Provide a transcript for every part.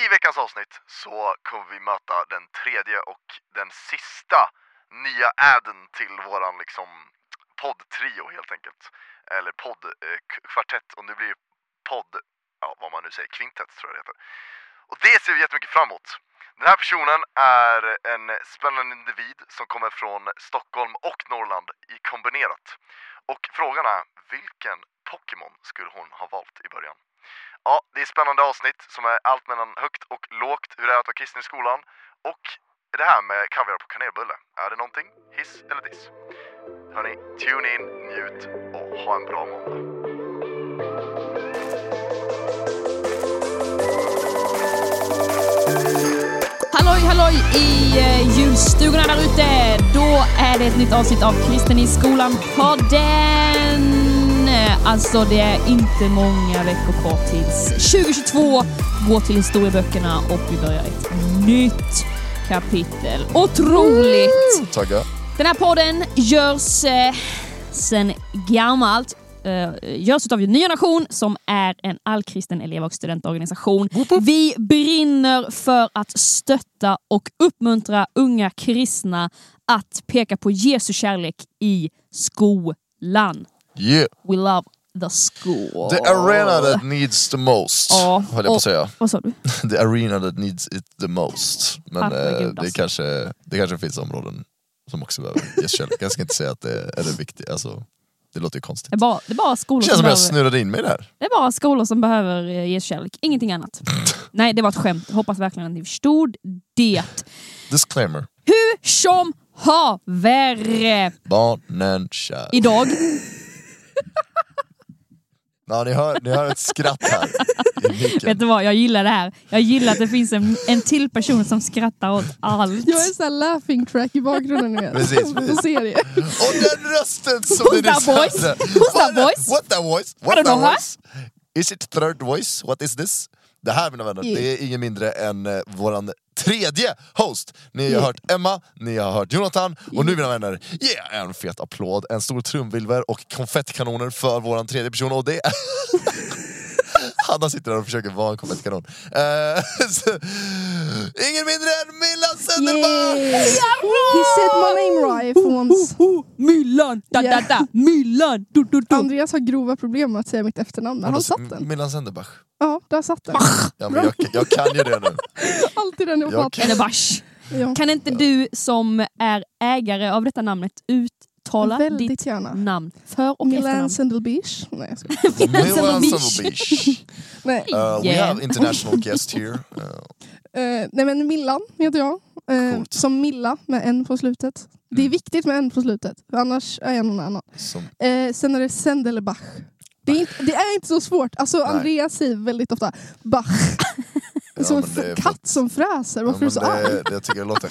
I veckans avsnitt så kommer vi möta den tredje och den sista nya adden till våran liksom poddtrio helt enkelt. Eller poddkvartett eh, och nu blir det podd, ja vad man nu säger, kvintett tror jag det heter. Och det ser vi jättemycket fram emot. Den här personen är en spännande individ som kommer från Stockholm och Norrland i kombinerat. Och frågan är, vilken Pokémon skulle hon ha valt i början? Ja, det är spännande avsnitt som är allt mellan högt och lågt, hur det är att vara kristen i skolan och det här med kaviar på kanelbulle. Är det någonting? Hiss eller diss? Hörni, tune in, njut och ha en bra måndag. Halloj halloj i eh, julstugorna där ute! Då är det ett nytt avsnitt av Kristen i skolan-podden! Alltså det är inte många veckor kvar tills 2022 går till historieböckerna och vi börjar ett nytt kapitel. Otroligt! Tackar. Den här podden görs eh, sen gammalt eh, görs av Ny Generation som är en allkristen elev och studentorganisation. Vi brinner för att stötta och uppmuntra unga kristna att peka på Jesu kärlek i skolan. Yeah. We love the school. The arena that needs the most, Ja, höll jag på att säga. Vad sa du? The arena that needs it the most. Men Herregud, eh, det, alltså. kanske, det kanske finns områden som också behöver ges kärlek. Jag ska inte säga att det är det viktiga, alltså, det låter ju konstigt. Det är bara, det är bara skolor känns som som jag behöver... snurrade in mig där. Det är bara skolor som behöver eh, ges kärlek, ingenting annat. Nej, det var ett skämt. Jag hoppas verkligen att ni förstod det. Disclaimer. Hur som haver! Barnen kär. Idag, Ja, ni, hör, ni hör ett skratt här vet du vad, jag gillar det här. Jag gillar att det finns en, en till person som skrattar åt allt. Jag är såhär laughing track i bakgrunden nu. Precis, På precis. serie. Och den rösten som Who's ni that nyss hörde. Who's that voice? What that voice? What that voice? Is it third voice? What is this? Det här mina vänner, det är ingen mindre än eh, våran tredje host. Ni har hört Emma, ni har hört Jonathan och nu mina vänner, yeah, en fet applåd, en stor trumvirvel och konfettikanoner för våran tredje person och det är Hanna sitter där och försöker vara en konfettikanon. Eh, så- ingen mindre än Milla Sönderback! He said my name right for once. Myllan! Da, da, da. Myllan! Du, du, du. Andreas har grova problem med att säga mitt efternamn, men han satt den. Millan Sönderbach. Ja, där satt den. Ja, men jag, jag kan ju det nu. Alltid den jag Jag pratar. Eller bars. Ja. Kan inte du som är ägare av detta namnet uttala Väldigt ditt gärna. namn? För och. Milan Sendelbeach. Nej. Sönderbeach. Nej. Uh, we have international guest here. Uh, Eh, nej men Millan heter jag. Coolt. som Milla med en på slutet. Det är Mm. viktigt med en på slutet, annars är jag någon annan. Eh, sen är det Sendelbach. Det är, inte, det är inte så svårt. Alltså Andreas säger väldigt ofta Bach. Ja, som en det är katt som fräser. Ja, Varför är men du så arg? det, det jag tycker det låter...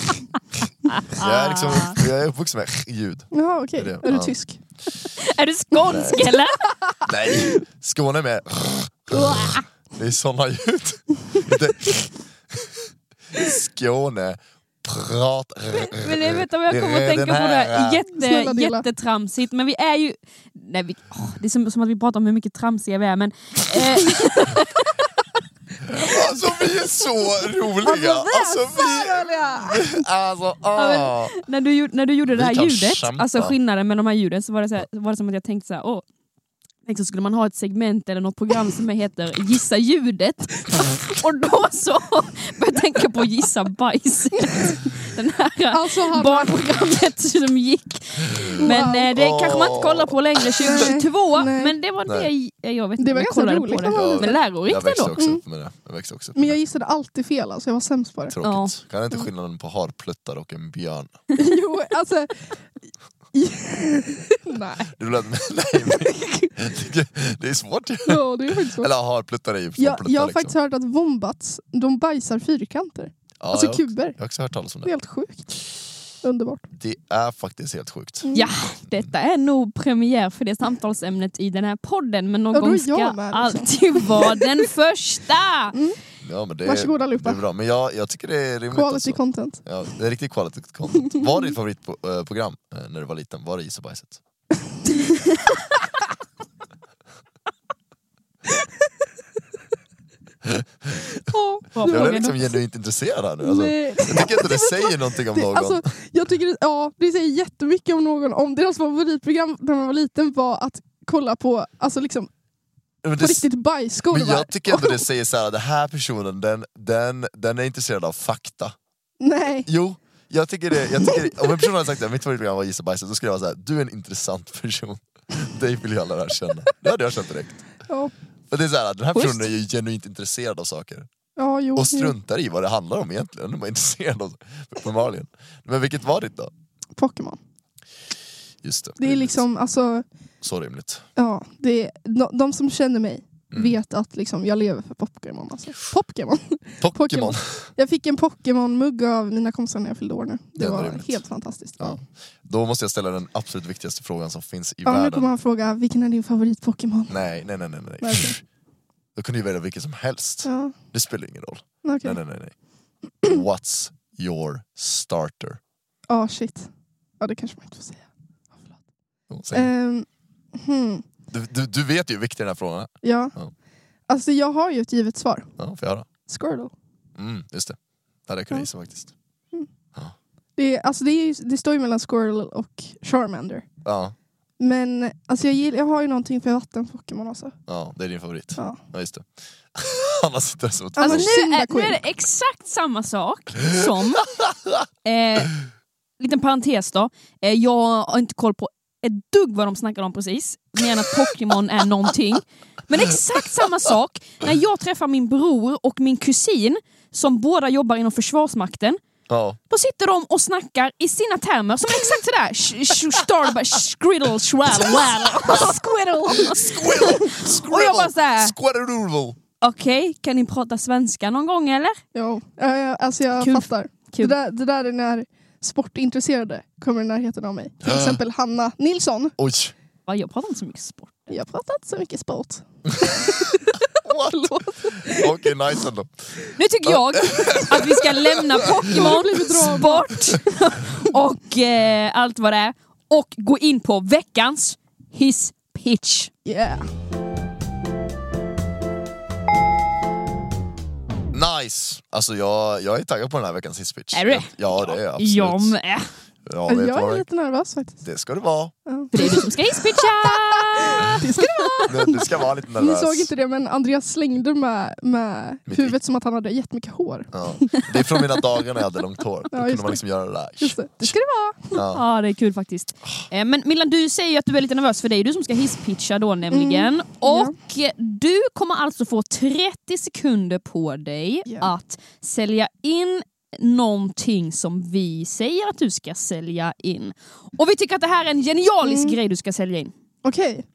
Jag är, liksom, jag är uppvuxen med ljud. Jaha okej, det är det. är du Ja. tysk? Är du skånsk eller? Nej! Skåne med... Det är såna ljud. Skåne, prat... Men jag vet om jag kommer att Den tänka på det. här- Jätte, jättetramsigt. Men vi är ju... Nej, vi, åh, det är som, som att vi pratar om hur mycket tramsiga vi är. Men, eh, Alltså vi är så roliga! Alltså vi... Alltså, ah. när, du, när du gjorde det här ljudet, alltså skillnaden med de här ljuden, så var det, så här, var det som att jag tänkte så här, åh, så skulle man ha ett segment eller något program som heter Gissa ljudet. Och då så började jag tänka på Gissa bajset. Den här Alltså, barnprogrammet som gick. Men eh, det kanske man inte kollar på längre 2022. Nej, nej. Men det var Nej. det jag vet Det var jag ganska kollade roligt. på Det Men lärorikt Jag växte ändå. också upp med det. Jag växte också upp Men jag gissade alltid fel, alltså jag var sämst på det. Tråkigt. Kan inte skillnaden på harpluttar och en björn? jo, alltså... Nej, Du lät mig... Nej, men, det är svårt ju. ja, det är faktiskt så. Eller harpluttar är ju som Jag, pluttar jag har liksom. faktiskt hört att wombats, de bajsar fyrkanter. Ja, alltså jag, kuber. jag har också hört talas om Det är helt sjukt. Underbart. Det är faktiskt helt sjukt. Mm. Ja, detta är nog premiär för det samtalsämnet i den här podden. Men någon Ja, gång ska liksom. alltid vara den första. Ja, men det, Varsågod det allihopa. är bra. Men jag, jag tycker det är rimligt. Quality Alltså. content. Ja, det är riktigt quality content. Var ditt favoritprogram eh, när du var liten? Var det Gissa bajset? Jag är liksom genuint intresserad här nu. Alltså, Nej. jag tycker inte det säger någonting om Det, någon. alltså, jag tycker det, ja, det säger jättemycket om någon. Om deras favoritprogram när man var liten var att kolla på alltså liksom, men på det, riktigt bajsskor. men jag tycker ändå det säger så här, den här personen den, den, den är intresserad av fakta. Nej. Jo, jag tycker det. Jag tycker, om en person hade sagt att mitt favoritprogram var Gissa bajset, då skulle jag vara såhär, du är en intressant person. Dig vill jag lära känna. Det hade jag känt direkt. Ja, För det är så här, den här personen är ju genuint intresserad av saker. ja, jo, Och struntar i vad det handlar om egentligen. Den är bara intresserad av uppenbarligen. Men vilket var ditt då? Pokémon. Just det. Det är liksom, alltså, Så rimligt. ja, det är, de, de som känner mig Mm. vet att liksom, jag lever för Pokémon. Alltså. Pokémon. Pokémon. Jag fick en Pokémon-mugg av mina kompisar när jag fyllde år nu. Det Jävla var rimligt. helt fantastiskt. Ja. Då måste jag ställa den absolut viktigaste frågan som finns i Ja, nu världen. kommer han fråga, vilken är din favorit-Pokémon? Nej, nej, nej, nej. nej. Nej. Då kan du välja vilken som helst. Ja, Det spelar ingen roll. okej. Nej, nej, nej, nej. What's your starter? Ja, shit. Ja, det kanske man inte får säga. Förlåt. Hmm, Du, du, du vet ju hur viktig den här frågan ja. Ja. Alltså jag har ju ett givet svar. Ja, får jag höra? Squirtle. Mm, just det. Det hade jag kunnat Ja. gissa faktiskt. Det, är, alltså det, är, ju- det står ju mellan Squirtle och Charmander. Ja, Men alltså jag, gillar, jag har ju någonting för vatten-Pokémon alltså. ja, det är din favorit. Ja. Ja, just det. Hanna sitter som ett Alltså, nu, är, nu är det exakt samma sak som... Eh, liten parentes då. Eh, jag har inte koll på ett dugg vad de snackade om precis. Mer än att Pokémon är någonting. Men exakt samma sak när jag träffar min bror och min kusin som båda jobbar inom Försvarsmakten. Ja. Då sitter de och snackar i sina termer som är exakt sådär. Swall, wall. Squirtle! Squirrel! Och jag bara såhär, okej, kan ni prata svenska någon gång eller? Jo, ja, ja, alltså jag Kul. fattar. Det Kul. där, det där är när sportintresserade kommer i närheten av mig. Till exempel Hanna Nilsson. Oj! Va, Jag pratar inte så mycket sport. Jag pratar inte så mycket sport. What? Okej, nice ändå. Nu tycker jag att vi ska lämna Pokémon, sport och eh, allt vad det är och gå in på veckans hiss pitch. Yeah. Nice! Alltså jag, jag är taggad på den här veckans hisspitch. Är du? Ja det är jag absolut. Jag med. Ja, vet du jag är lite nervös faktiskt. det ska det vara. För det är du som ska hisspitcha! Det ska det vara. Du, du ska vara lite Ni nervös. såg inte det men Andreas slängde med, med Mitt huvudet som att han hade jättemycket hår. Ja. Det är från mina dagar när jag hade långt hår. Då Ja, kunde man liksom göra det där. Just det, det ska det vara. Ja. Ja, det är kul faktiskt. Eh, Men Milan, du säger att du är lite nervös för det är du som ska hisspitcha då nämligen. Och eh, du kommer alltså få 30 sekunder på dig Ja. att sälja in någonting som vi säger att du ska sälja in. Och vi tycker att det här är en genialisk Mm. grej du ska sälja in. Okej,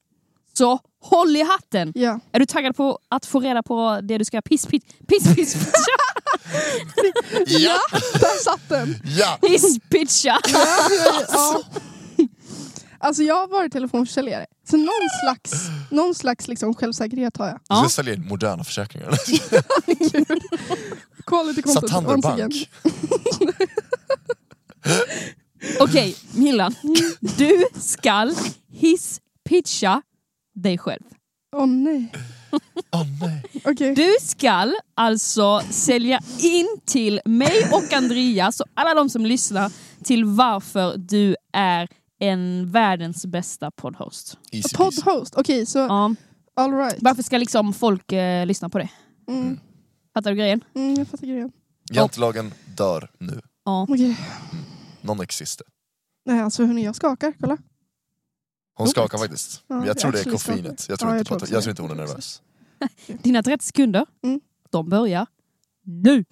Så håll i hatten! ja. Är du taggad på att få reda på det du ska piss piss piss piss pitcha? Ja! Där satt den! ja! Piss pitcha. ja. Alltså jag har varit telefonförsäljare, så någon slags, någon slags liksom självsäkerhet har jag. Du ska sälja in moderna försäkringar. Quality content Santander once again. Bank. Okej, Milan. Du skall hisspitcha dig själv. Åh nej. Åh nej. Okej. Du skall alltså sälja in till mig och Andreas och alla de som lyssnar till varför du är en världens bästa poddhost. Easy peasy. Poddhost, okej så Ja. all right. Varför ska liksom folk eh, lyssna på det? Mm. Fattar du grejen? Mm, jag fattar grejen. Jantelagen dör nu. Ja. Okej. Non exister. Nej alltså hörni, jag skakar, kolla. Hon Roligt. skakar faktiskt. Ja, Men jag tror det är actually koffeinet. Jag tror, Ja, inte, jag på tror att- jag tror inte hon är nervös. Dina 30 sekunder, Mm. de börjar nu.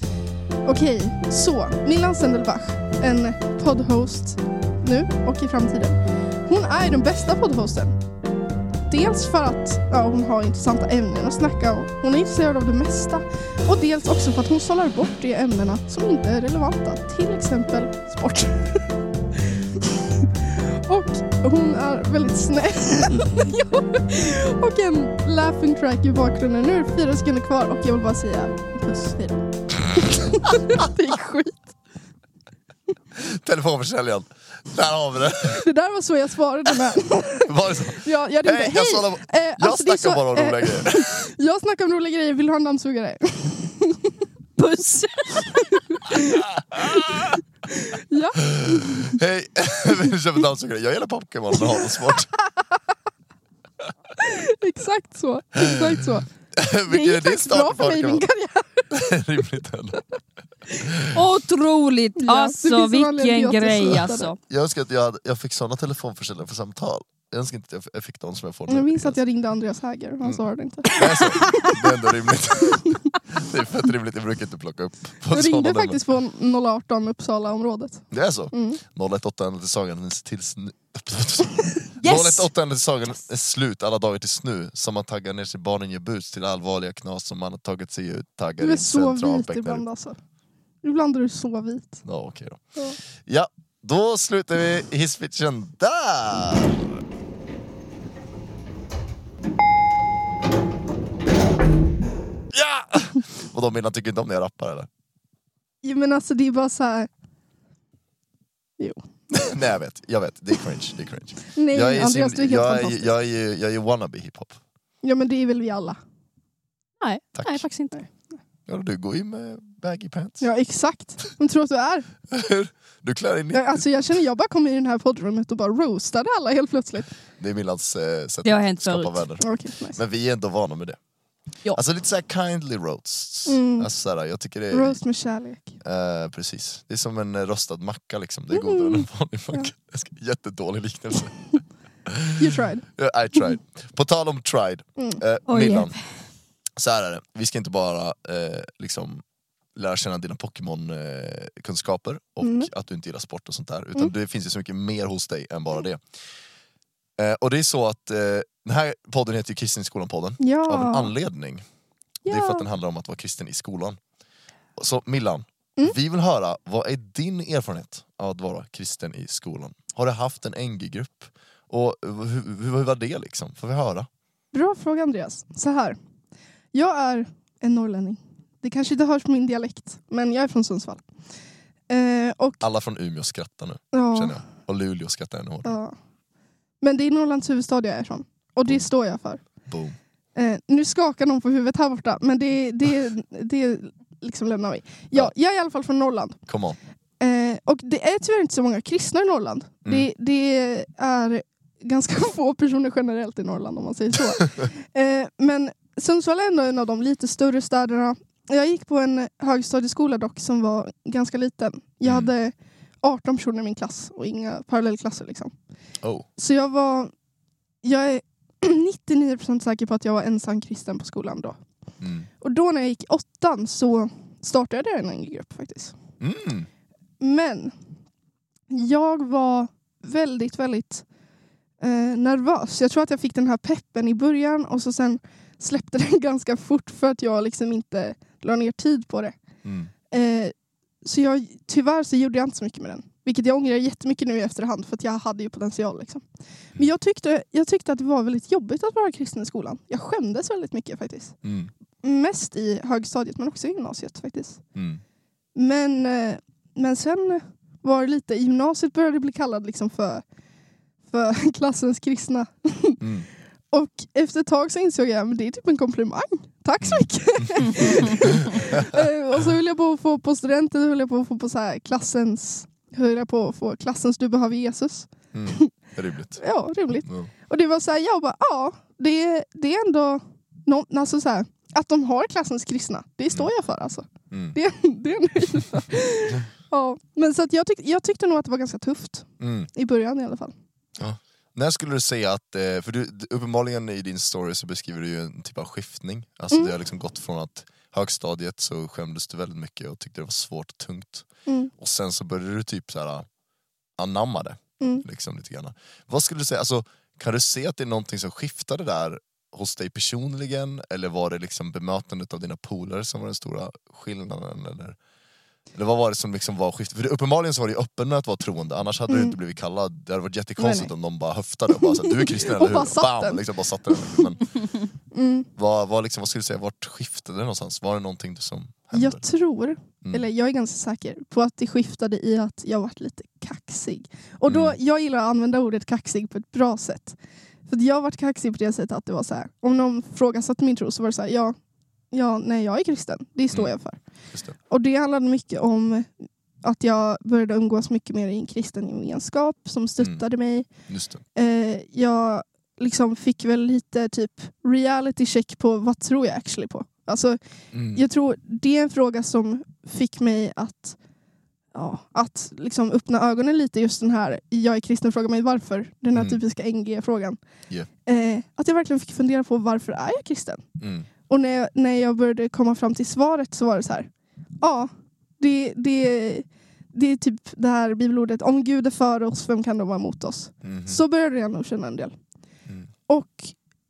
Okej, så Milan Sendelbach, en poddhost nu och i framtiden. Hon är den bästa poddhosten. Dels för att ja, hon har intressanta ämnen att snacka om. Hon är intresserad av det mesta. Och dels också för att hon sållar bort de ämnena som inte är relevanta. Till exempel sport. och hon är väldigt snäll. Och en laughing track i bakgrunden. Nu är det fyra sekunder kvar och jag vill bara säga puss, Hej då. det är skit. Telefonförsäljaren. Där har vi det. Det där var så jag svarade med. Var det så? Jag, jag ringde, Hej, hej! jag, Eh, jag alltså, det är snackar så- bara om eh, roliga grejer. Jag snackar om roliga grejer, vill du ha en dammsugare? Puss! Ja, Hej, vi köper dammsugare. Jag gillar Pokémon men hatar sport. exakt så. Exakt så. Det Vilken är gick din faktiskt bra start på för mig i min karriär. Rimligt ändå. Otroligt! Ja, alltså vilken grej alltså. Jag önskar att jag, hade, jag fick såna telefonförsäljare för samtal. Jag önskar inte att jag fick de som jag får nu. Jag minns att jag ringde Andreas Häger, han Mm. svarade inte. Det är, så. det är ändå rimligt. Det är fett rimligt, jag brukar inte plocka upp på Jag ringde nummer. faktiskt på 018 Uppsala-området. Det är så? Mm. 018 till sagan tills nu. Yes! 018 till sagan är slut alla dagar tills nu. Som man taggar ner sig barnen ger bus till allvarliga knas som man har tagit sig ut. Taggar Du är in så vit ibland alltså. Ibland är du så vit. Ja, okej då. Ja. Ja, då slutar vi hisspitchen där! Ja! Vadå Millan, tycker inte om när jag rappar eller? Ja, men alltså det är bara så här. Nej jag vet, jag vet. Det är cringe. Det är cringe. Nej jag är, Andreas, sin- du är helt jag, är, fantastisk. jag, är, ju- jag är ju wannabe hiphop. Ja men det är väl vi alla. Nej, Tack. nej faktiskt inte. Ja, du går ju med baggy pants. Ja exakt. Vem tror att du är? Du klär i... Jag, alltså, jag känner jag bara kom in i det här poddrummet och bara roastade alla helt plötsligt. Det är Millans eh, sätt Det har att hänt skapa förut. vänner. Okej, nice. Men vi är ändå vana med det. Ja. Alltså lite såhär kindly roasts. Mm. Alltså, såhär, jag tycker det är... Roast med kärlek. Eh, precis. Det är som en eh, rostad macka liksom. Det är godare än en vanlig macka. Ska- Jättedålig liknelse. You tried. I tried. På tal om tried. Mm. Eh, Millan. Så här är det. Vi ska inte bara eh, liksom lära känna dina Pokémon-kunskaper och Mm. att du inte gillar sport och sånt där. Utan Mm. det finns ju så mycket mer hos dig än bara det. Eh, och det är så att eh, den här podden heter ju Kristen i skolan-podden. Ja. Av en anledning. Det är för att den handlar om att vara kristen i skolan. Så Millan, Mm. vi vill höra, vad är din erfarenhet av att vara kristen i skolan? Har du haft en NG-grupp? Och hur, hur, hur var det liksom? Får vi höra? Bra fråga Andreas. Så här. Jag är en norrlänning. Det kanske inte hörs på min dialekt, men jag är från Sundsvall. Eh, och Alla från Umeå skrattar nu, ja, känner jag. Och Luleå skrattar ännu hårdare. ja. Men det är Norrlands huvudstad jag är ifrån. Och det står jag för. Boom. Eh, nu skakar någon på huvudet här borta, men det, det, det liksom lämnar vi. Ja, Ja. jag är i alla fall från Norrland. Come on. Eh, och det är tyvärr inte så många kristna i Norrland. Mm. Det, det är ganska få personer generellt i Norrland om man säger så. eh, men Sundsvall är ändå en av de lite större städerna. Jag gick på en högstadieskola dock som var ganska liten. Jag Mm. hade 18 personer i min klass och inga parallellklasser. Liksom. Oh. Så jag var... Jag är 99% säker på att jag var ensam kristen på skolan då. Mm. Och då när jag gick åttan så startade jag en NG-grupp faktiskt. Mm. Men jag var väldigt, väldigt eh, nervös. Jag tror att jag fick den här peppen i början och så sen släppte den ganska fort för att jag liksom inte la ner tid på det. Mm. Eh, så jag, tyvärr så gjorde jag inte så mycket med den. Vilket jag ångrar jättemycket nu i efterhand för att jag hade ju potential. Liksom. Men jag tyckte, jag tyckte att det var väldigt jobbigt att vara kristen i skolan. Jag skämdes väldigt mycket faktiskt. Mm. Mest i högstadiet men också i gymnasiet faktiskt. Mm. Men, eh, men sen var det lite, i gymnasiet började jag bli kallad liksom för, för klassens kristna. Mm. Och efter ett tag så insåg jag att det är typ en komplimang. Tack så mycket! Eh, och så höll jag på att få på studenten, höll jag på att få på så här klassens, höll jag på att få klassens du behöver Jesus. Mm. Rimligt. Ja, rimligt. Ja. Och det var så här, jag bara, ja, det, det är ändå, no, alltså så här, att de har klassens kristna, det står jag för alltså. Mm. Det, det är nöjd ja, men så att jag, tyck, jag tyckte nog att det var ganska tufft. Mm. I början i alla fall. När skulle du säga att, eh, för du, uppenbarligen i din story så beskriver du ju en typ av skiftning. Alltså Mm. det har liksom gått från att högstadiet så skämdes du väldigt mycket och tyckte det var svårt och tungt. Mm. Och sen så började du typ så här anamma det. Mm. Liksom, lite grann. Vad skulle du säga, alltså, kan du se att det är någonting som skiftade där hos dig personligen? Eller var det liksom bemötandet av dina polare som var den stora skillnaden? Eller, eller vad var det som liksom var skiftet? För uppenbarligen så var det ju öppen att vara troende, annars hade du Mm. inte blivit kallad. Det hade varit jättekonstigt Nej, om någon bara höftade och bara så, du är kristen eller hur? bara satt Bam! Liksom, bara satte den. Men Mm. vad, vad, liksom, vad skulle du säga, vart skiftade det någonstans? Var det någonting som hände? Jag tror, Mm. eller jag är ganska säker på att det skiftade i att jag varit lite kaxig. Och då, Mm. jag gillar att använda ordet kaxig på ett bra sätt. För jag varit kaxig på det sättet att det var så här, om någon frågasatte min tro så var det så här, ja, ja, nej, jag är kristen. Det står Mm. jag för. Det. Och det handlade mycket om att jag började umgås mycket mer i en kristen gemenskap som stöttade mig. Just det. Eh, jag liksom fick väl lite typ reality check på vad tror jag actually på. Alltså, Mm. jag tror det är en fråga som fick mig att, ja, att liksom öppna ögonen lite just den här jag är kristen fråga mig varför. Den här Mm. typiska NG-frågan. Yeah. Eh, att jag verkligen fick fundera på varför är jag kristen? Mm. Och när jag, när jag började komma fram till svaret så var det så här. Ja, det, det, det är typ det här bibelordet om Gud är för oss, vem kan då vara emot oss? Mhm. Så började jag nog känna en del. Mm. Och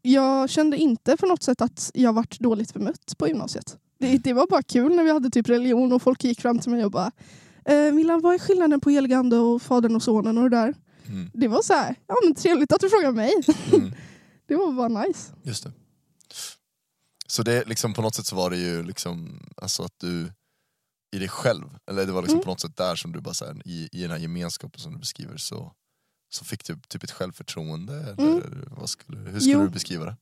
jag kände inte på något sätt att jag vart dåligt bemött på gymnasiet. Det, det var bara kul när vi hade typ religion och folk gick fram till mig och bara eh, Milan, vad är skillnaden på heligande och fadern och sonen och det där? Mm. Det var så här, ja men trevligt att du frågar mig. Mm. Det var bara nice. Just det. Så det liksom på något sätt så var det ju liksom alltså att du i dig själv, eller det var liksom Mm. på något sätt där som du bara så här, i, i den här gemenskapen som du beskriver så, så fick du typ ett självförtroende eller vad skulle, hur skulle Mm. Jo. du beskriva det?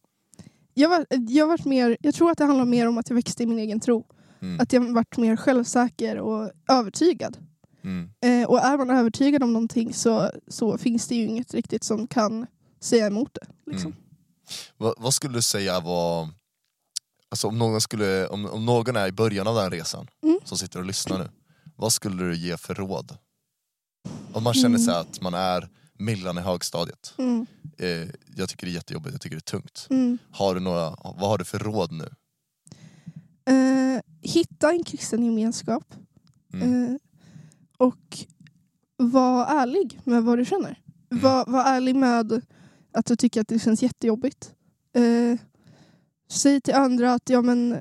Jag, var, jag, varit mer, jag tror att det handlar mer om att jag växte i min egen tro. Mm. Att jag varit mer självsäker och övertygad. Mm. Eh, och är man övertygad om någonting så, så finns det ju inget riktigt som kan säga emot det. Liksom. Mm. Vad, vad skulle du säga var, alltså om någon, skulle, om, om någon är i början av den resan, Mm. som sitter och lyssnar nu, vad skulle du ge för råd? Om man känner Mm. sig att man är Millan i högstadiet, Mm. eh, jag tycker det är jättejobbigt, jag tycker det är tungt. Mm. Har du några, vad har du för råd nu? Eh, hitta en kristen gemenskap Mm. eh, och var ärlig med vad du känner. Mm. Var, var ärlig med att du tycker att det känns jättejobbigt. Eh, säg till andra att ja men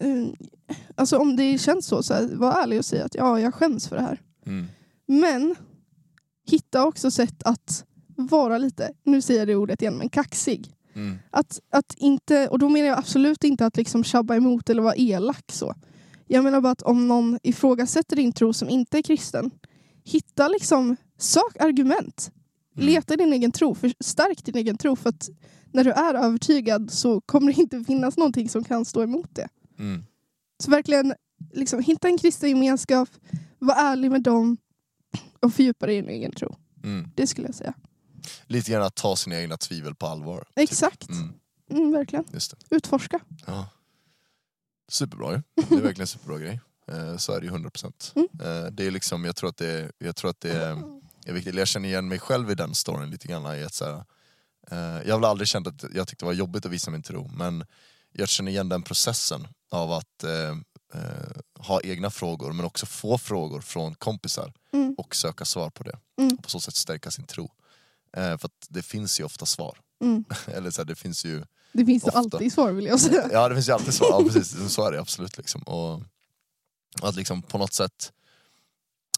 eh, alltså om det känns så, så här, var ärlig och säg att ja, jag skäms för det här. Mm. Men hitta också sätt att vara lite, nu säger jag det ordet igen, men kaxig. Mm. Att, att inte, och då menar jag absolut inte att liksom tjabba emot eller vara elak så. Jag menar bara att om någon ifrågasätter din tro som inte är kristen, hitta liksom, sök argument. Mm. Leta i din egen tro, förstärk din egen tro för att när du är övertygad så kommer det inte finnas någonting som kan stå emot det. Mm. Så verkligen liksom, hitta en kristen gemenskap, var ärlig med dem och fördjupa dig i din egen tro. Mm. Det skulle jag säga. Lite grann att ta sina egna tvivel på allvar. typ. Exakt. Mm. Mm, verkligen. Utforska. Ja. Superbra ju. Det är verkligen en superbra grej. Eh, så är det ju 100%. Mm. Eh, det är liksom, jag tror att det, jag tror att det är, är viktigt. Jag känner igen mig själv i den storyn lite grann. I att så här, jag har väl aldrig känt att jag tyckte det var jobbigt att visa min tro, men jag känner igen den processen av att eh, eh, ha egna frågor, men också få frågor från kompisar Mm. och söka svar på det. Mm. Och på så sätt stärka sin tro. Eh, för det finns ju ofta svar. Mm. Eller så här, det finns ju Det finns Ofta. alltid svar vill jag säga. Ja det finns ju alltid svar, ja, precis, så är det absolut. Liksom. Och att liksom på något sätt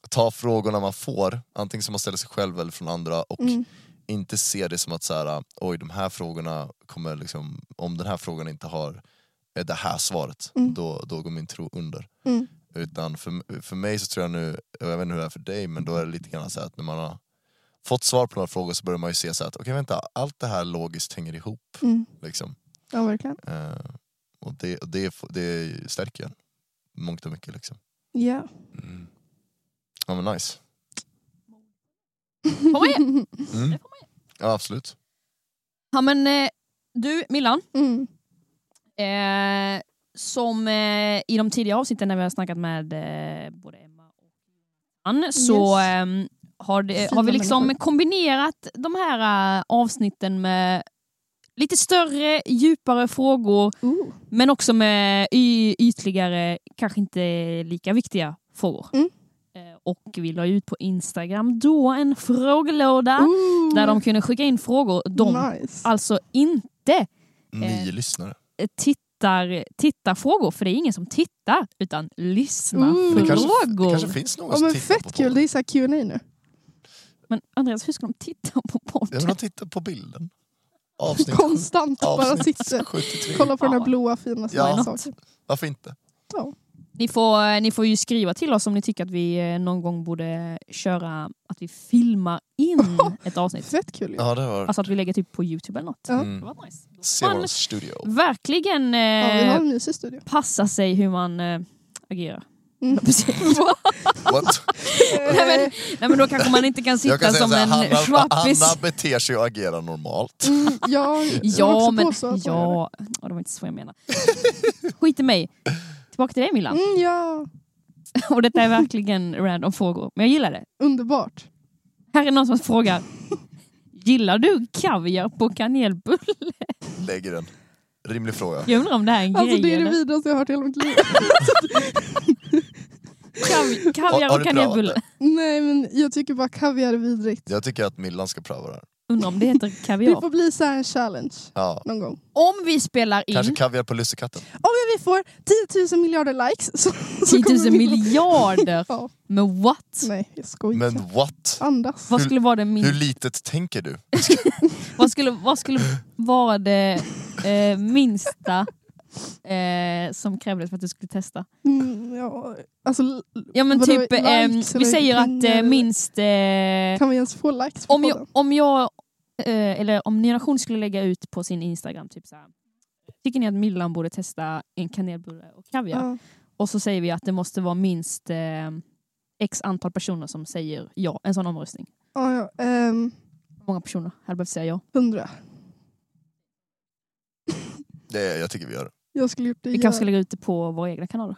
ta frågorna man får, antingen som man ställer sig själv eller från andra och Mm. Inte se det som att så här, oj de här frågorna kommer liksom, om den här frågan inte har det här svaret, Mm. då, då går min tro under. Mm. Utan för, för mig så tror jag nu, jag vet inte hur det är för dig, men då är det lite grann så här att när man har fått svar på några frågor så börjar man ju se så här att okej vänta, allt det här logiskt hänger ihop. Mm. Liksom. Ja, verkligen. Eh, och det, och det, det stärker en mångt och mycket. Liksom. Ja. Mm. Ja men nice. Får man ge? Mm. Ja absolut. Ja men eh, du Millan, Mm. eh, som eh, i de tidigare avsnitten när vi har snackat med eh, både Emma och Ann så Yes. ehm, har, det, har vi liksom kombinerat de här eh, avsnitten med lite större, djupare frågor Ooh. men också med y- ytligare, kanske inte lika viktiga frågor. Mm. Och vi la ut på Instagram då en frågelåda Ooh. där de kunde skicka in frågor de Nice. alltså inte Nio Eh. lyssnare. tittar, tittar frågor, för det är ingen som tittar utan lyssnar Ooh. Det kanske, det frågor. kanske finns någon Ja, som men tittar på fett kul, podden. det är så Q&A nu. Men Andreas, hur ska de titta på Ja, podden? men de tittar på bilden. Avsnitt, Konstant bara avsnitt sitter. 73. Kolla på den Ja. här blåa fina Ja. saken. Varför inte? Ja. Ni får, ni får ju skriva till oss om ni tycker att vi eh, någon gång borde köra att vi filmar in ett avsnitt. Fett kul ju. Ja, det var Alltså att vi lägger typ på Youtube eller något. Ja. Det mm. var nice. Zero Man- Studio. Verkligen Ja, vi har eh, en mysig studio. passa sig hur man eh, agerar. Mm. What? nej, men, nej men då kanske man inte kan Jag sitta kan säga som så här, en Hanna, schwappis. Hanna beter sig och agerar normalt. Mm, ja, jag vill Ja också men, påstå att man gör ja, ja, det var inte så jag menar. Skit i mig. Tillbaka till dig Milla. det. Mm, ja, Och detta är verkligen random frågor, men jag gillar det. underbart. Här är någon som frågar, gillar du kaviar på kanelbulle? Lägger den. Rimlig fråga. Jag undrar om det här är en Alltså grej det är det vidrigaste jag har hört i hela mitt liv. Kav, kaviar Har- har och kanelbulle. Nej men jag tycker bara kaviar är vidrigt. Jag tycker att Millan ska pröva det här. Undrar om det heter Det kaviar. får bli så här en challenge Ja. någon gång. Om vi spelar in Kanske kaviar på lussekatten. Om vi får 10 000 miljarder likes så, så 10 kommer 000 vi- miljarder. Ja, Men what? nej jag skojar. Men what? Andas. Vad skulle vara det Hur min... litet tänker du? Vad skulle, vad skulle vara det eh, minsta eh, som krävdes för att du skulle testa? Mm, ja, alltså, Ja men typ, eh, vi säger att eh, minst... Eh, kan vi ens få likes på om jag, om jag eller om Ny Nation skulle lägga ut på sin Instagram, typ så här. Tycker ni att Millan borde testa en kanelbulle och kaviar? Ja. Och så säger vi att det måste vara minst eh, x antal personer som säger ja, en sån omröstning. Ja, ja, ehm, Hur många personer hade behövt säga ja? 100. Det, jag tycker vi gör det. Jag skulle gjort det Vi kanske ska lägga ut det på våra egna kanaler.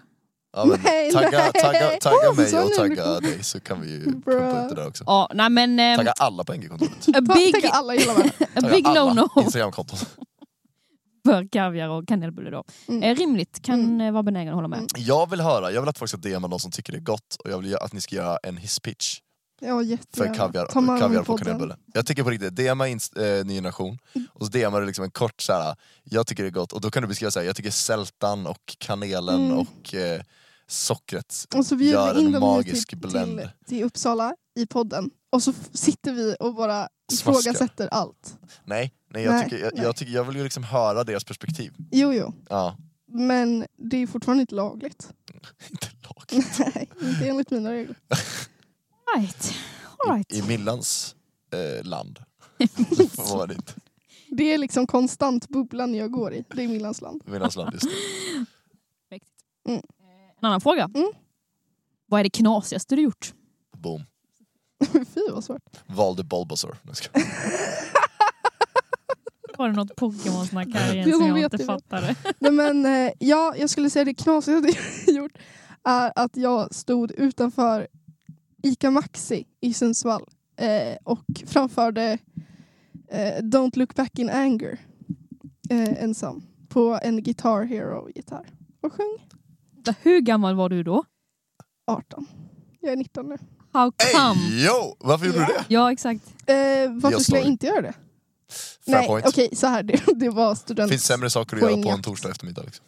Ja, men Nej, tagga, nej. tagga, tagga mig Så och nu- tagga dig så kan vi ju pumpa ut det där också. Ja, nej men... Eh, Tagga alla på NG-kontoret. a Ta- big, Tänk alla hela världen. a Tagga big no-no Instagramkonton. för kaviar och kanelbulle då. Mm. Eh, rimligt, kan Mm. eh, vara benägen att hålla med. Mm. Jag vill höra, jag vill att folk ska DMa någon som tycker det är gott och jag vill att ni ska göra en hisspitch Ja, för jättegärna. kaviar, Ta kaviar på kanelbulle. Jag tycker på riktigt, DMa inst, eh, Ny Generation och så DMar du liksom en kort så här. jag tycker det är gott och då kan du beskriva så här, jag tycker sältan och kanelen Mm. och eh, sockret Och så gör en magisk till, blend. till, till Uppsala i podden. Och så sitter vi och bara Smaskar. ifrågasätter allt. Nej, nej, jag, Nej, tycker, jag, nej. jag, tycker, jag vill ju liksom höra deras perspektiv. Jo, jo. Ja, Men det är fortfarande inte lagligt. inte lag. Nej, inte enligt mina regler. Right. All right. I Millans eh, land. Var det inte? Det är liksom konstant bubblan jag går i. Det är Millans land. Millans land, just det. Mm. En annan fråga. Mm. Vad är det knasigaste du gjort? Boom. Fy vad svårt. Valde Bulbasaur. Var det något Pokémon-snack här igen som jag inte fattade? Nej, men, eh, ja, jag skulle säga det knasigaste jag gjort är att jag stod utanför ICA Maxi i Sundsvall eh, och framförde eh, Don't look back in anger eh, ensam på en Guitar Hero-gitarr och sjöng Hur gammal var du då? 18. Jag är 19 nu. How come? Hey, yo! Varför gjorde du det? Ja, exakt. Eh, varför Jag skulle jag står. inte göra det? Fair Nej, point. okej så här, det, det var student... finns sämre saker att göra på en Poängjakt. torsdag eftermiddag. Liksom.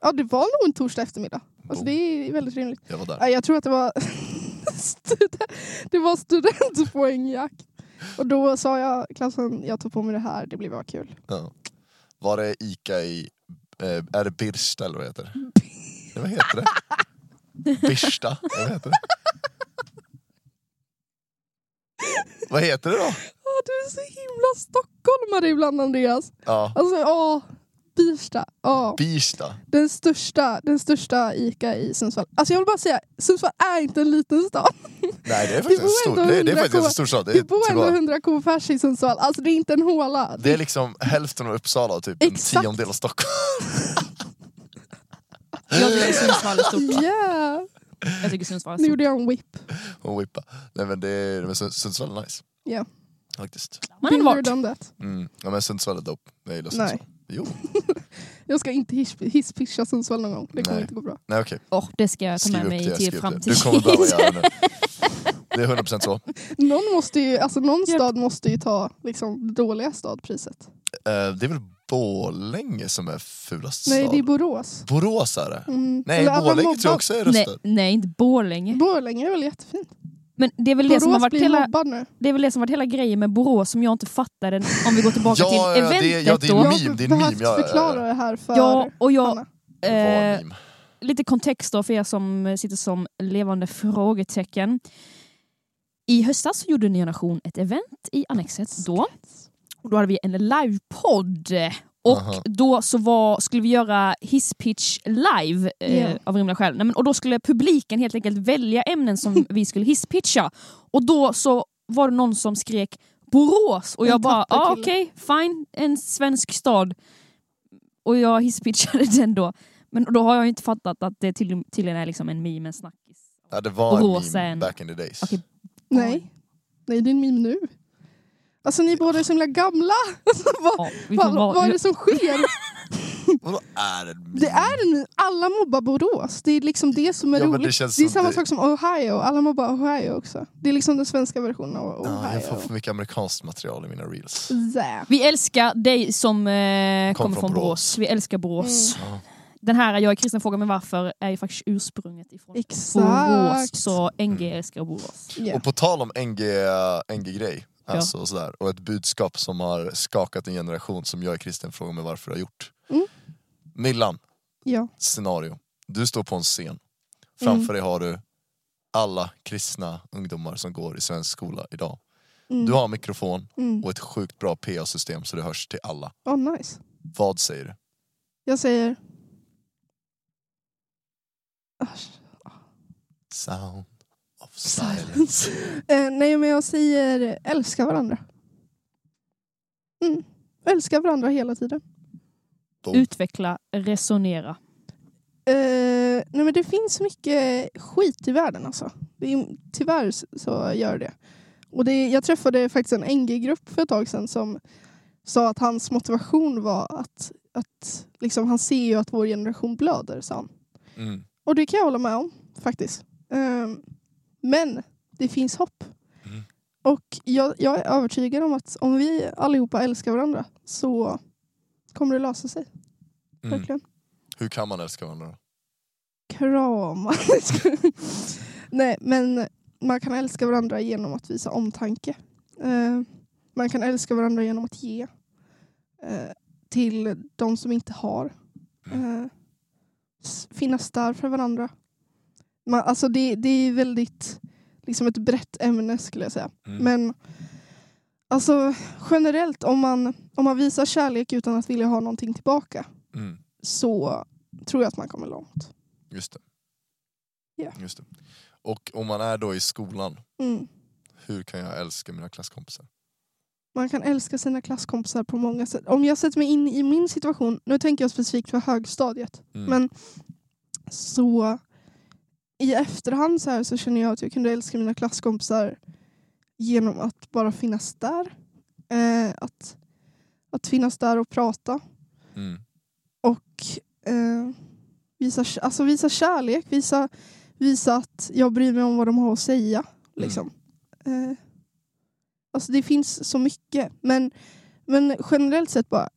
Ja, det var nog en torsdag eftermiddag. Alltså, det är väldigt rimligt. Jag var där. Ja, Jag tror att det var, student, det var studentpoängjakt. Och då sa jag klassen, jag tar på mig det här, det blir bara kul. Ja. Var det Ica i... Eh, är det Birsta eller vad heter det? Ja, vad heter det? Birsta? Vad heter det? Vad heter det då? Åh, du är så himla stockholmare ibland Andreas. Ja, Alltså, åh, Birsta. Åh, Birsta. den, största, den största ICA i Sundsvall. Alltså jag vill bara säga, Sundsvall är inte en liten stad. Nej det är faktiskt en stor, ändå det är, det är 100 faktiskt en stor stad. Det bor ändå tillbaka. 100 k pers i Sundsvall. Alltså det är inte en håla. det är liksom hälften av Uppsala och typ en Exakt. tiondel av Stockholm. Jag tycker Sundsvall är stort. Yeah. Jag tycker Sundsvall är Nu stort. gjorde jag en whip. Och whippa. Nej men det är, men Sund- Sundsvall är nice. Ja. Faktiskt. Man är Been there, vart. done that. Mm. Ja men Sundsvall är dope. Jag gillar Nej. Sundsvall. Jo, Jag ska inte hiss- hisspitcha Sundsvall någon gång. Det kommer Nej. inte gå bra. nej okej. Åh, det ska jag ta Skriv med upp mig det, till skriv upp det. framtiden. Du kommer behöva göra det nu. Det är 100% så. Någon, måste ju, alltså någon Japp. stad måste ju ta liksom, det dåliga stadpriset. Eh, det är väl Borlänge som är fulast Nej, stad? det är Borås. Borås är det. Mm. Nej, Eller Borlänge tror jag också är Nej, nej, inte Borlänge. Borlänge är väl jättefint. Men det är väl det som har Borås varit blir hela, mobbad nu. det är väl det som varit hela grejen med Borås som jag inte fattade om vi går tillbaka Ja, till ja, det- eventet ja, det är då. meme, jag det är har en behövt meme, ja, ja, ja. förklara det här för Ja, och jag, Hanna. Eh, en lite kontext då för er som sitter som levande frågetecken. I höstas så gjorde Ny Generation ett event i Annexet då. Och då hade vi en livepodd. Och Aha. då så var, skulle vi göra hisspitch live eh, Ja. av rimliga skäl. Nej, men, och då skulle publiken helt enkelt välja ämnen som vi skulle hisspitcha. Och då så var det någon som skrek Borås och En jag bara, tapper ah, okej, fine, en svensk stad. Och jag hisspitchade den då. Men då har jag ju inte fattat att det till, tydligen är liksom en meme, en snackis. Ja, det var en Borås är meme en- back in the days. Okej. Nej. Nej, det är en meme nu. Alltså ni båda är så himla gamla. Alltså, vad, Ja, vad, vad är det som sker? Vadå är meme? Det är en. Alla mobbar Borås. Det är liksom det som är Ja, det roligt. känns det är samma det- sak som Ohio. Alla mobbar Ohio också. Det är liksom den svenska versionen av Ja, Ohio. jag får för mycket amerikanskt material i mina reels. Zä. Vi älskar dig som eh, Kom kommer från från Borås. Borås. Vi älskar Borås. Ja. Den här Jag är kristen frågar mig varför är ju faktiskt ursprunget ifrån Exakt. Borås. Så NG älskar Borås. Ja. Och på tal om NG, NG-grej, alltså och sådär, och ett budskap som har skakat en generation som jag är kristen frågar mig varför jag har gjort. Mm. Millan, ja. scenario. Du står på en scen. Framför Mm. dig har du alla kristna ungdomar som går i svensk skola idag. Mm. Du har mikrofon Mm. och ett sjukt bra PA-system så det hörs till alla. Oh, nice. Vad säger du? Jag säger... Sound silence. Eh, nej, men jag säger älska varandra. Mm. Älska varandra hela tiden. Utveckla, resonera. Eh, nej, men det finns mycket skit i världen alltså. Det är, tyvärr så gör det. Och det. Jag träffade faktiskt en NG-grupp för ett tag sedan som sa att hans motivation var att, att liksom, han ser ju att vår generation blöder, sa han. Mm. Och det kan jag hålla med om faktiskt. Ehm, men det finns hopp. Mm. Och jag, jag är övertygad om att om vi allihopa älskar varandra så kommer det lösa sig. Mm. Verkligen. Hur kan man älska varandra? Krama. Nej, men man kan älska varandra genom att visa omtanke. Eh, man kan älska varandra genom att ge eh, till de som inte har. Eh, s- finnas där för varandra. Man, alltså det, det är väldigt liksom ett brett ämne skulle jag säga. Mm. Men alltså generellt om man, om man visar kärlek utan att vilja ha någonting tillbaka Mm. så tror jag att man kommer långt. Just det. Ja. Just det. Och om man är då i skolan, Mm. hur kan jag älska mina klasskompisar? Man kan älska sina klasskompisar på många sätt. Om jag sätter mig in i min situation, nu tänker jag specifikt för högstadiet, Mm. men så i efterhand så, här så känner jag att jag kunde älska mina klasskompisar genom att bara finnas där. Eh, att, att finnas där och prata Mm. och eh, visa, alltså visa kärlek, visa, visa att jag bryr mig om vad de har att säga. Liksom. Eh, alltså det finns så mycket. Men, men generellt sett bara,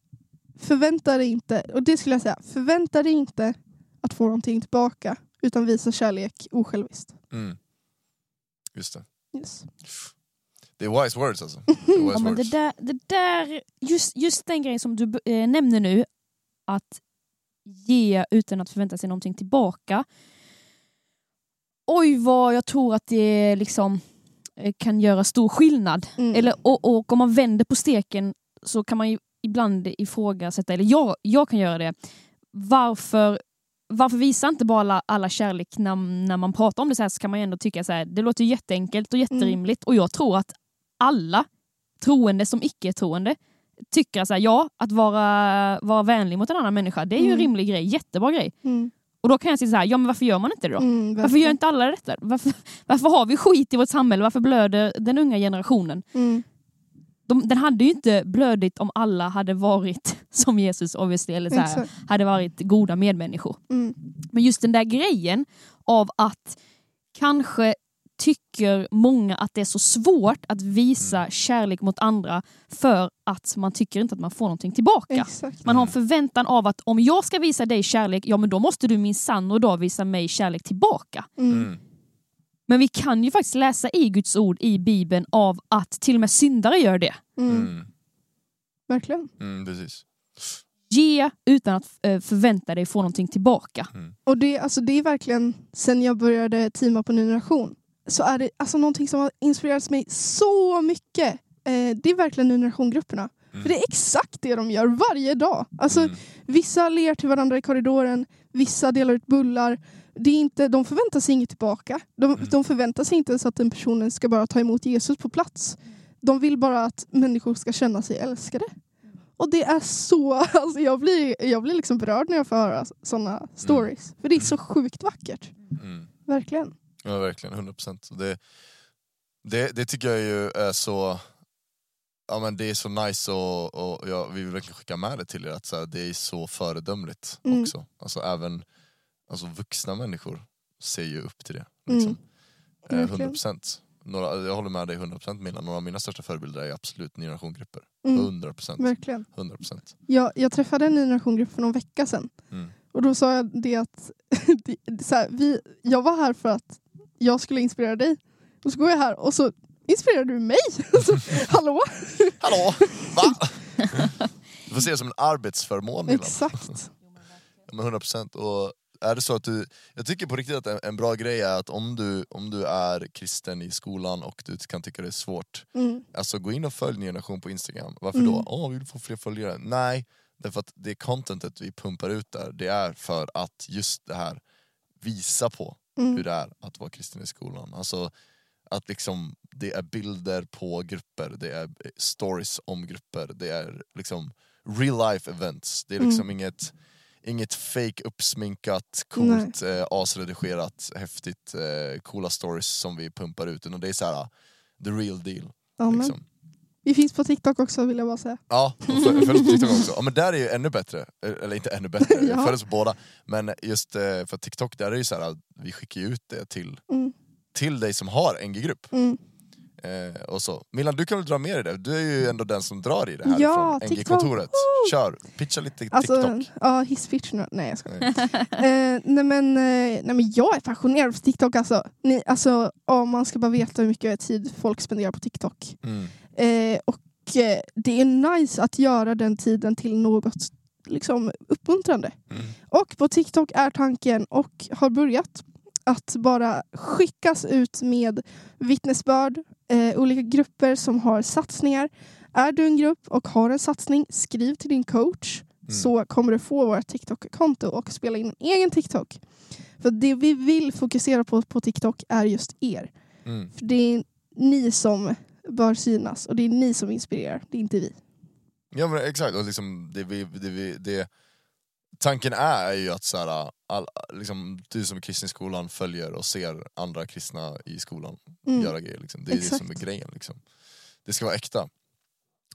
förvänta dig inte, och det skulle jag säga, förvänta dig inte att få någonting tillbaka utan visa kärlek osjälviskt. Mm. Just det. Yes. Det är wise words alltså. Det wise Ja, men det words. där, det där, just, just den grejen som du eh, nämner nu, att ge utan att förvänta sig någonting tillbaka. Oj vad jag tror att det liksom eh, kan göra stor skillnad. Mm. Eller, och, och om man vänder på steken så kan man ju ibland ifrågasätta, eller jag, jag kan göra det, varför, varför visar inte bara alla, alla kärlek när, när man pratar om det så här så kan man ju ändå tycka så här, det låter jätteenkelt och jätterimligt och jag tror att alla troende som icke-troende tycker så här, ja, att vara, vara vänlig mot en annan människa, det är ju en Mm. rimlig grej, jättebra grej. Mm. Och då kan jag säga så här, ja men varför gör man inte det då? Mm, Varför verkligen. gör inte alla detta? Varför, varför har vi skit i vårt samhälle? Varför blöder den unga generationen? Mm. De, den hade ju inte blödit om alla hade varit som Jesus obviously, eller så här, hade varit goda medmänniskor. Mm. Men just den där grejen av att kanske tycker många att det är så svårt att visa kärlek mot andra för att man tycker inte att man får någonting tillbaka. Exakt. Man har en förväntan av att om jag ska visa dig kärlek, ja men då måste du min sann och då visa mig kärlek tillbaka. Mm. Mm. Men vi kan ju faktiskt läsa i Guds ord i Bibeln av att till och med syndare gör det. Mm. Mm. Verkligen. Mm, precis. Ge utan att eh, förvänta dig få någonting tillbaka. Och det, alltså, det är verkligen, sen jag började teama på Ny Generation, så är det alltså, någonting som har inspirerat mig så mycket. Eh, det är verkligen Ny Generation-grupperna. Mm. För det är exakt det de gör varje dag. Alltså, Mm. Vissa ler till varandra i korridoren, vissa delar ut bullar. Det är inte, de förväntar sig inget tillbaka. De, Mm. de förväntar sig inte ens att den personen ska bara ta emot Jesus på plats. De vill bara att människor ska känna sig älskade. Och det är så... Alltså jag, blir, jag blir liksom berörd när jag får höra sådana stories. För det är så sjukt vackert. Mm. Verkligen. Ja verkligen, 100 procent. Det, det, det tycker jag ju är så Ja men det är så nice och, och jag, vi vill verkligen skicka med det till er att så här, det är så föredömligt Mm. också. Alltså även alltså, vuxna människor ser ju upp till det. Mm. Liksom. Eh, Verkligen. 100 procent. Jag håller med dig 100 procent Milan, några av mina största förebilder är absolut ny generation-grupper. Mm. 100 procent. Verkligen. 100 procent. Jag, jag träffade en ny generationgrupp för någon vecka sedan. Mm. Och då sa jag det att så här, vi, jag var här för att jag skulle inspirera dig. Och så går jag här och så inspirerar du mig. Så, hallå? Hallå! Va? Du får se det som en arbetsförmån. Exakt. Ja, men 100 procent. Och är det så att du, jag tycker på riktigt att en, en bra grej är att om du, om du är kristen i skolan och du kan tycka det är svårt, Mm. alltså gå in och följ Ny Generation på Instagram. Varför Mm. då? Åh, vi vill få fler följare. Nej, därför att det contentet vi pumpar ut där, det är för att just det här visa på hur Mm. det är att vara kristen i skolan. Alltså att liksom det är bilder på grupper, det är stories om grupper, det är liksom real life events. Det är liksom Mm. inget, inget fake uppsminkat, coolt, eh, asredigerat, häftigt, eh, coola stories som vi pumpar ut. Utan det är så här the real deal. Ja. Liksom. Vi finns på TikTok också vill jag bara säga. Ja, följ på TikTok också. Ja, men där är ju ännu bättre, eller inte ännu bättre, Ja. följ oss på båda. Men just eh, för TikTok, där är det ju så här, vi skickar ju ut det till, Mm. till dig som har NG-grupp. Mm. Eh, och så. Milan, du kan väl dra mer i det? Du är ju ändå den som drar i det här Ja, från. NG-kontoret. Kör, pitcha lite Alltså, TikTok. ja, hisspitch nu. Nej jag skojar. Eh, nej, men, eh, nej men jag är passionerad för TikTok alltså. Ni, alltså ja, man ska bara veta hur mycket tid folk spenderar på TikTok. Mm. Eh, och eh, det är nice att göra den tiden till något liksom, uppmuntrande. Mm. Och på TikTok är tanken, och har börjat, att bara skickas ut med vittnesbörd, eh, olika grupper som har satsningar. Är du en grupp och har en satsning, skriv till din coach Mm. så kommer du få vårt TikTok-konto och spela in en egen TikTok. För det vi vill fokusera på på TikTok är just er. Mm. För det är ni som bör synas och det är ni som inspirerar, det är inte vi. Ja men exakt, och liksom det vi, det vi, det, tanken är ju att så här, all, liksom, du som är kristen i skolan följer och ser andra kristna i skolan Mm. göra grejer. Liksom. Det är det som är Exakt. grejen. Liksom. Det ska vara äkta.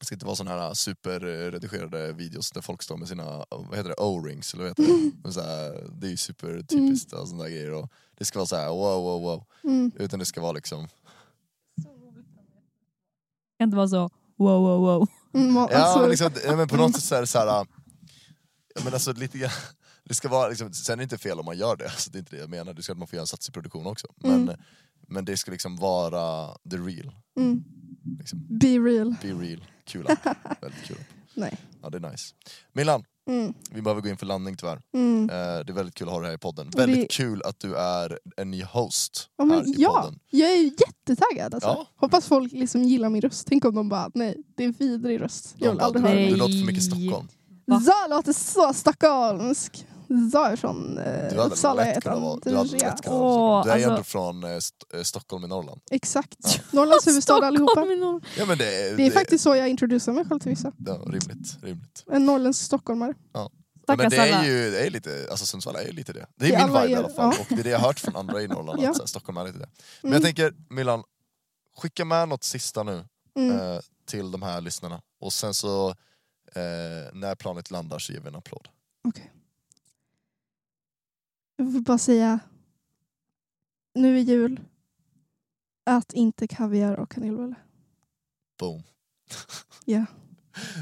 Det ska inte vara såna här superredigerade videos där folk står med sina vad heter det, o-rings, eller vad heter det? Men så här, det är ju supertypiskt och såna där grejer. Och det ska vara så här wow wow wow. Mm. Utan det ska vara liksom kan inte vara så wow wow wow. Mm, och Ja alltså, men, liksom, ja, men på något sätt så är det så här, äh, ja, men alltså lite grann, det ska vara, liksom, sen är det inte fel om man gör det, alltså, det är inte det jag menar, det ska att man får göra en sats i produktion också. Men, Mm. men det ska liksom vara the real, mm, liksom. be real. be real, kul app. Väldigt kul app. Nej. Ja det är nice. Milan, Mm, vi behöver gå in för landning tyvärr. mm. Eh, det är väldigt kul att ha dig här i podden. det- Väldigt kul att du är en ny host Ja, men här i ja, podden. jag är ju jättetaggad. Alltså. Ja. Hoppas folk liksom gillar min röst. Tänk om de bara, nej, det är en vidrig röst. Jag vill Ja, aldrig du, höra du låter för mycket Stockholm. Va? Så låter så stockholmsk. Så är från eh, Du hade Uppsala lätt kunnat vara, du hade Det är- lätt kunnat vara Stockholm. Du är ju ändå alltså- från eh, St- eh, Stockholm i Norrland. Exakt. Norrlands huvudstad allihopa. I. Ja, men det, är- Det är faktiskt så jag introducerar mig själv till vissa. Ja, rimligt, rimligt. En norrländsk stockholmare. Ja, men Stackars det är ju det är lite, alltså Sundsvall är ju lite det. Det är Det är min vibe i er, alla fall, ja. och det är det jag har hört från andra i Norrland, Ja. att här, Stockholm är lite det. Men Mm. jag tänker, Milan, skicka med något sista nu Mm. eh, till de här lyssnarna. Och sen så, eh, när planet landar så ger vi en applåd. Okej. Jag vill bara säga, nu är jul. Ät inte kaviar och kanelbulle. Boom. Ja.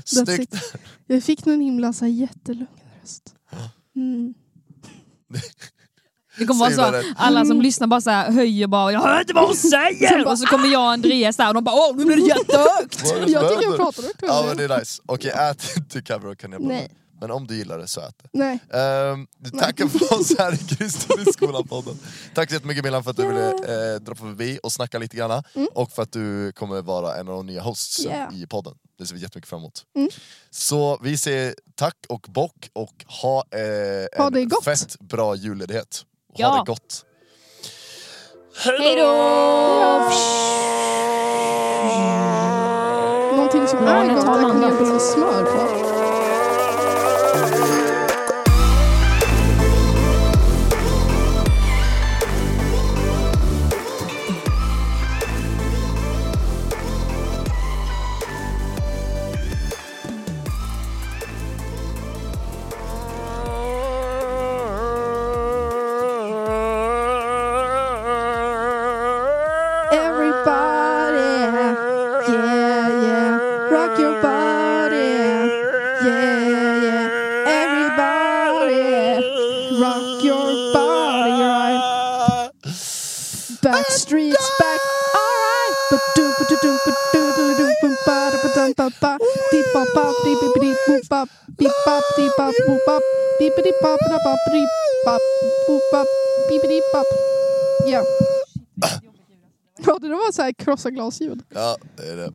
Snyggt! That's it. Jag fick någon himla så här, jättelugn röst. Mm. Det kommer vara så, alla som lyssnar bara så här, höjer bara jag hör inte vad hon säger! Och så kommer jag och Andreas där och de bara åh nu blir det jättehögt! Jag tycker jag pratar högt. Ja men det är nice. Okej, ät inte och kanelbullar. Nej. Men om du gillar det så ät det. Nej. Du tackar för oss här i Kristen i skolan-podden. Tack så jättemycket Milan för att du ville eh, dra förbi och snacka lite grann. Och för att du kommer vara en av de nya hosts Yeah. i podden. Det ser vi jättemycket fram emot. Mm. Så vi säger tack och bock och ha, eh, Ha en fett bra julledighet. Ha Ja. det gott. Hej då! Någonting som är gott har är kanelbulle med smör på. Ja. Ja, det där var så här krossa glasljud. Ja, det är det.